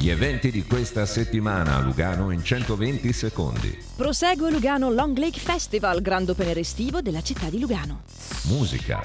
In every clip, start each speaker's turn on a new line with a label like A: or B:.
A: Gli eventi di questa settimana a Lugano in 120 secondi.
B: Prosegue Lugano Long Lake Festival, grande open air estivo della città di Lugano.
A: Musica.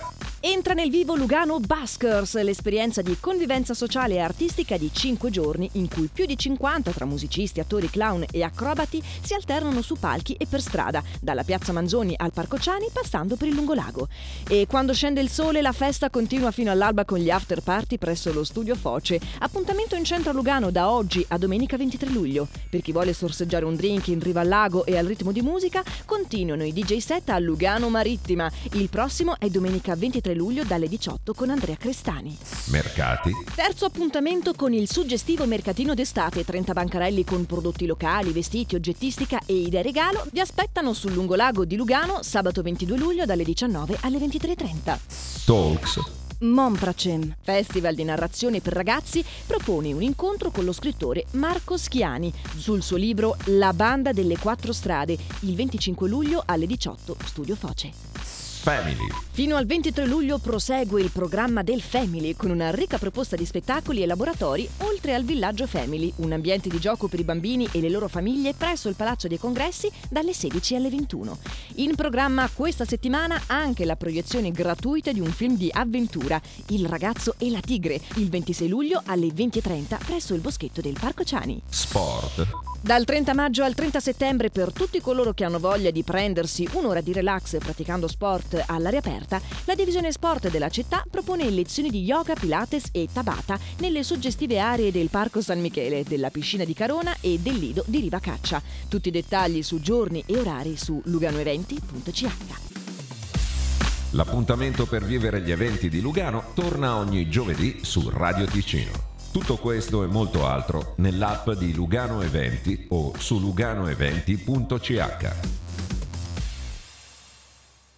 B: Entra nel vivo Lugano Buskers, l'esperienza di convivenza sociale e artistica di 5 giorni in cui più di 50 tra musicisti, attori, clown e acrobati si alternano su palchi e per strada, dalla piazza Manzoni al Parco Ciani passando per il lungolago. E quando scende il sole la festa continua fino all'alba con gli after party presso lo studio Foce. Appuntamento in centro a Lugano da oggi a domenica 23 luglio. Per chi vuole sorseggiare un drink in riva al lago e al ritmo di musica, continuano i DJ set a Lugano Marittima. Il prossimo è domenica 23 luglio dalle 18 con Andrea Crestani.
A: Mercati.
B: Terzo appuntamento con il suggestivo mercatino d'estate. 30 bancarelli con prodotti locali, vestiti, oggettistica e idee regalo vi aspettano sul lungolago di Lugano sabato 22 luglio dalle 19 alle 23.30.
A: Talks.
B: Mompracem, festival di narrazione per ragazzi, propone un incontro con lo scrittore Marco Schiani sul suo libro La banda delle quattro strade, il 25 luglio alle 18, Studio Foce.
A: Family.
B: Fino al 23 luglio prosegue il programma del Family con una ricca proposta di spettacoli e laboratori oltre al villaggio Family, un ambiente di gioco per i bambini e le loro famiglie presso il Palazzo dei Congressi dalle 16 alle 21. In programma questa settimana anche la proiezione gratuita di un film di avventura, Il ragazzo e la tigre, il 26 luglio alle 20.30 presso il boschetto del Parco Ciani.
A: Sport.
B: Dal 30 maggio al 30 settembre per tutti coloro che hanno voglia di prendersi un'ora di relax praticando sport all'aria aperta, la divisione sport della città propone lezioni di yoga, pilates e tabata nelle suggestive aree del Parco San Michele, della piscina di Carona e del lido di Riva Caccia. Tutti i dettagli su giorni e orari su luganoeventi.ch.
A: L'appuntamento per vivere gli eventi di Lugano torna ogni giovedì su Radio Ticino. Tutto questo e molto altro nell'app di Lugano Eventi o su luganoeventi.ch.